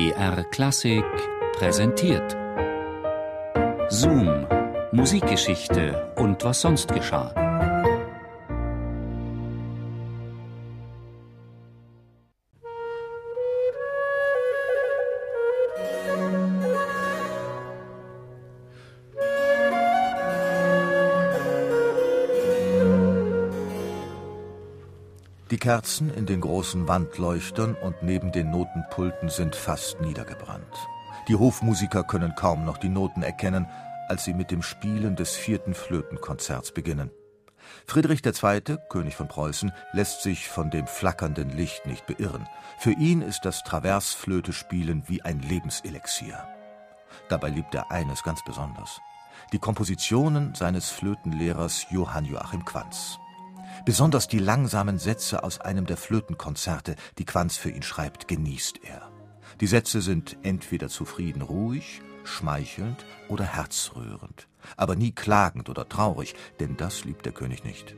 BR Klassik präsentiert. Zoom, Musikgeschichte und was sonst geschah. Kerzen in den großen Wandleuchtern und neben den Notenpulten sind fast niedergebrannt. Die Hofmusiker können kaum noch die Noten erkennen, als sie mit dem Spielen des vierten Flötenkonzerts beginnen. Friedrich II., König von Preußen, lässt sich von dem flackernden Licht nicht beirren. Für ihn ist das Traversflöte-Spielen wie ein Lebenselixier. Dabei liebt er eines ganz besonders: die Kompositionen seines Flötenlehrers Johann Joachim Quanz. Besonders die langsamen Sätze aus einem der Flötenkonzerte, die Quanz für ihn schreibt, genießt er. Die Sätze sind entweder zufrieden ruhig, schmeichelnd oder herzrührend, aber nie klagend oder traurig, denn das liebt der König nicht.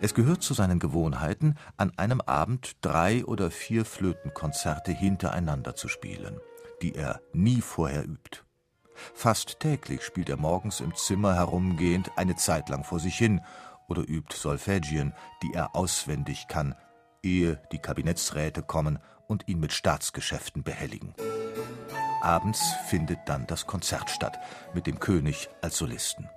Es gehört zu seinen Gewohnheiten, an einem Abend drei oder vier Flötenkonzerte hintereinander zu spielen, die er nie vorher übt. Fast täglich spielt er morgens im Zimmer herumgehend eine Zeit lang vor sich hin oder übt Solfègien, die er auswendig kann, ehe die Kabinettsräte kommen und ihn mit Staatsgeschäften behelligen. Abends findet dann das Konzert statt, mit dem König als Solisten.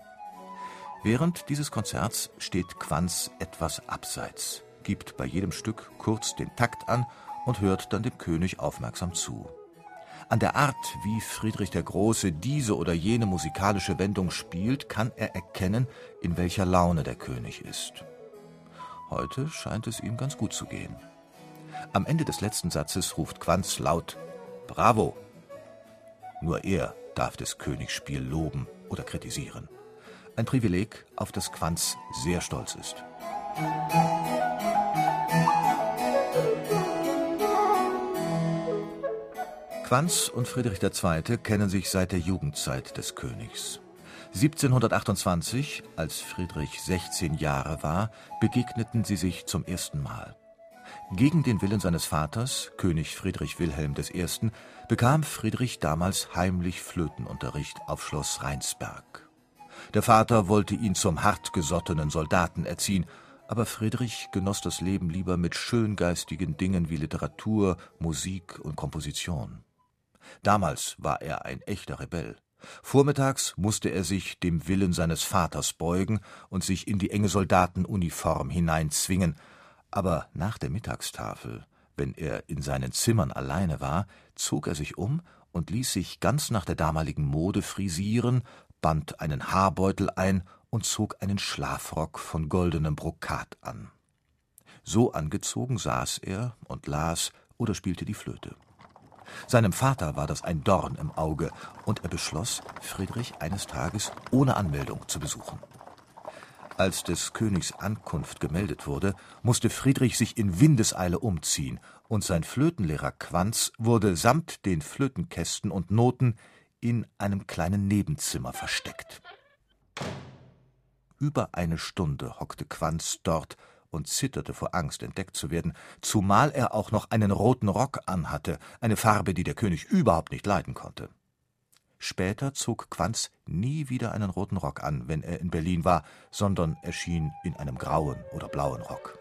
Während dieses Konzerts steht Quanz etwas abseits, gibt bei jedem Stück kurz den Takt an und hört dann dem König aufmerksam zu. An der Art, wie Friedrich der Große diese oder jene musikalische Wendung spielt, kann er erkennen, in welcher Laune der König ist. Heute scheint es ihm ganz gut zu gehen. Am Ende des letzten Satzes ruft Quanz laut Bravo. Nur er darf des Königs Spiel loben oder kritisieren. Ein Privileg, auf das Quanz sehr stolz ist. Quanz und Friedrich II. kennen sich seit der Jugendzeit des Königs. 1728, als Friedrich 16 Jahre war, begegneten sie sich zum ersten Mal. Gegen den Willen seines Vaters, König Friedrich Wilhelm I., bekam Friedrich damals heimlich Flötenunterricht auf Schloss Rheinsberg. Der Vater wollte ihn zum hartgesottenen Soldaten erziehen, aber Friedrich genoss das Leben lieber mit schöngeistigen Dingen wie Literatur, Musik und Komposition. Damals war er ein echter Rebell. Vormittags musste er sich dem Willen seines Vaters beugen und sich in die enge Soldatenuniform hineinzwingen, aber nach der Mittagstafel, wenn er in seinen Zimmern alleine war, zog er sich um und ließ sich ganz nach der damaligen Mode frisieren, band einen Haarbeutel ein und zog einen Schlafrock von goldenem Brokat an. So angezogen saß er und las oder spielte die Flöte. Seinem Vater war das ein Dorn im Auge, und er beschloss, Friedrich eines Tages ohne Anmeldung zu besuchen. Als des Königs Ankunft gemeldet wurde, musste Friedrich sich in Windeseile umziehen, und sein Flötenlehrer Quanz wurde samt den Flötenkästen und Noten in einem kleinen Nebenzimmer versteckt. Über eine Stunde hockte Quanz dort und zitterte vor Angst, entdeckt zu werden, zumal er auch noch einen roten Rock anhatte, eine Farbe, die der König überhaupt nicht leiden konnte. Später zog Quanz nie wieder einen roten Rock an, wenn er in Berlin war, sondern erschien in einem grauen oder blauen Rock.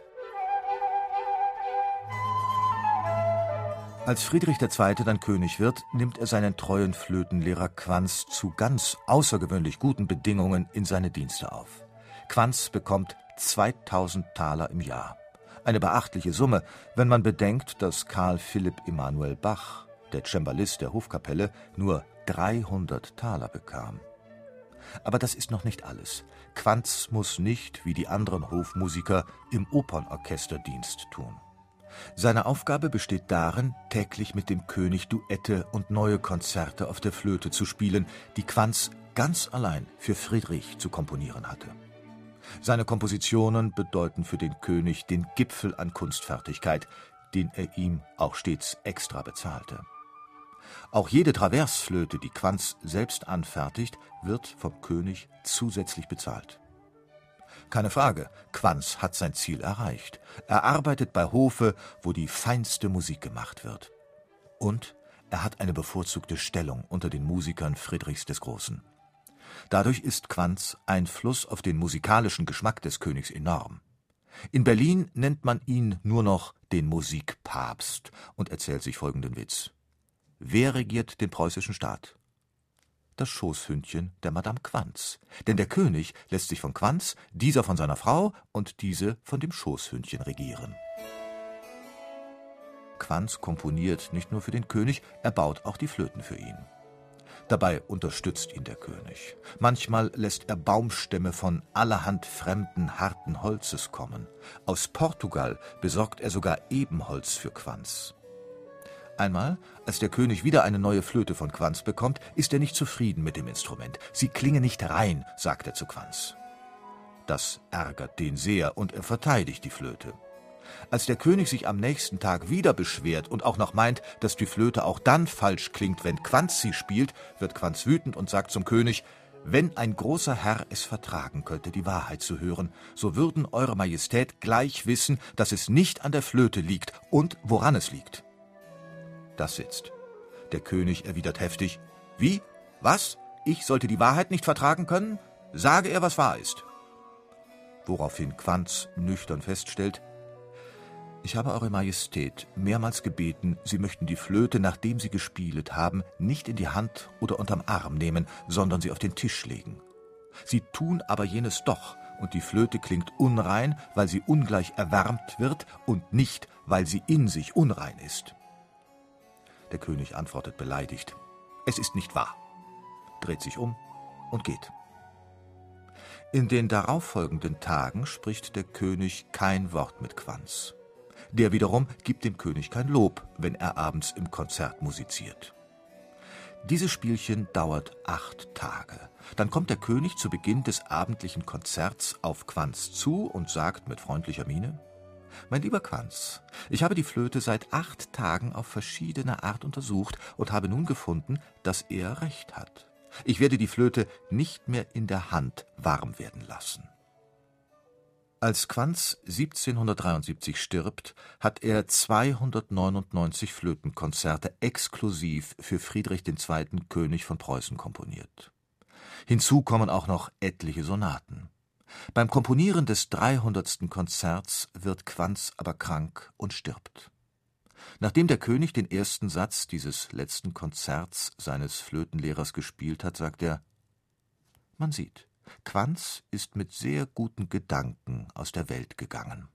Als Friedrich II. dann König wird, nimmt er seinen treuen Flötenlehrer Quanz zu ganz außergewöhnlich guten Bedingungen in seine Dienste auf. Quanz bekommt 2000 Taler im Jahr. Eine beachtliche Summe, wenn man bedenkt, dass Karl Philipp Emanuel Bach, der Cembalist der Hofkapelle, nur 300 Taler bekam. Aber das ist noch nicht alles. Quanz muss nicht, wie die anderen Hofmusiker, im Opernorchester Dienst tun. Seine Aufgabe besteht darin, täglich mit dem König Duette und neue Konzerte auf der Flöte zu spielen, die Quanz ganz allein für Friedrich zu komponieren hatte. Seine Kompositionen bedeuten für den König den Gipfel an Kunstfertigkeit, den er ihm auch stets extra bezahlte. Auch jede Traversflöte, die Quanz selbst anfertigt, wird vom König zusätzlich bezahlt. Keine Frage, Quanz hat sein Ziel erreicht. Er arbeitet bei Hofe, wo die feinste Musik gemacht wird. Und Er hat eine bevorzugte Stellung unter den Musikern Friedrichs des Großen. Dadurch ist Quanz Einfluss auf den musikalischen Geschmack des Königs enorm. In Berlin nennt man ihn nur noch den Musikpapst und erzählt sich folgenden Witz. Wer regiert den preußischen Staat? Das Schoßhündchen der Madame Quanz. Denn der König lässt sich von Quanz, dieser von seiner Frau und diese von dem Schoßhündchen regieren. Quanz komponiert nicht nur für den König, er baut auch die Flöten für ihn. Dabei unterstützt ihn der König. Manchmal lässt er Baumstämme von allerhand fremden, harten Holzes kommen. Aus Portugal besorgt er sogar Ebenholz für Quanz. Einmal, als der König wieder eine neue Flöte von Quanz bekommt, ist er nicht zufrieden mit dem Instrument. Sie klinge nicht rein, sagt er zu Quanz. Das ärgert den sehr und er verteidigt die Flöte. Als der König sich am nächsten Tag wieder beschwert und auch noch meint, dass die Flöte auch dann falsch klingt, wenn Quanz sie spielt, wird Quanz wütend und sagt zum König, wenn ein großer Herr es vertragen könnte, die Wahrheit zu hören, so würden Eure Majestät gleich wissen, dass es nicht an der Flöte liegt und woran es liegt. Das sitzt. Der König erwidert heftig, Wie? Was? Ich sollte die Wahrheit nicht vertragen können? Sage er, was wahr ist. Woraufhin Quanz nüchtern feststellt, ich habe Eure Majestät mehrmals gebeten, Sie möchten die Flöte, nachdem Sie gespielt haben, nicht in die Hand oder unterm Arm nehmen, sondern sie auf den Tisch legen. Sie tun aber jenes doch, und die Flöte klingt unrein, weil sie ungleich erwärmt wird und nicht, weil sie in sich unrein ist. Der König antwortet beleidigt, es ist nicht wahr, dreht sich um und geht. In den darauffolgenden Tagen spricht der König kein Wort mit Quanz. Der wiederum gibt dem König kein Lob, wenn er abends im Konzert musiziert. Dieses Spielchen dauert acht Tage. Dann kommt der König zu Beginn des abendlichen Konzerts auf Quanz zu und sagt mit freundlicher Miene Mein lieber Quanz, ich habe die Flöte seit acht Tagen auf verschiedene Art untersucht und habe nun gefunden, dass er recht hat. Ich werde die Flöte nicht mehr in der Hand warm werden lassen. Als Quanz 1773 stirbt, hat er 299 Flötenkonzerte exklusiv für Friedrich II., König von Preußen, komponiert. Hinzu kommen auch noch etliche Sonaten. Beim Komponieren des 300. Konzerts wird Quanz aber krank und stirbt. Nachdem der König den ersten Satz dieses letzten Konzerts seines Flötenlehrers gespielt hat, sagt er: Man sieht, Quanz ist mit sehr guten Gedanken aus der Welt gegangen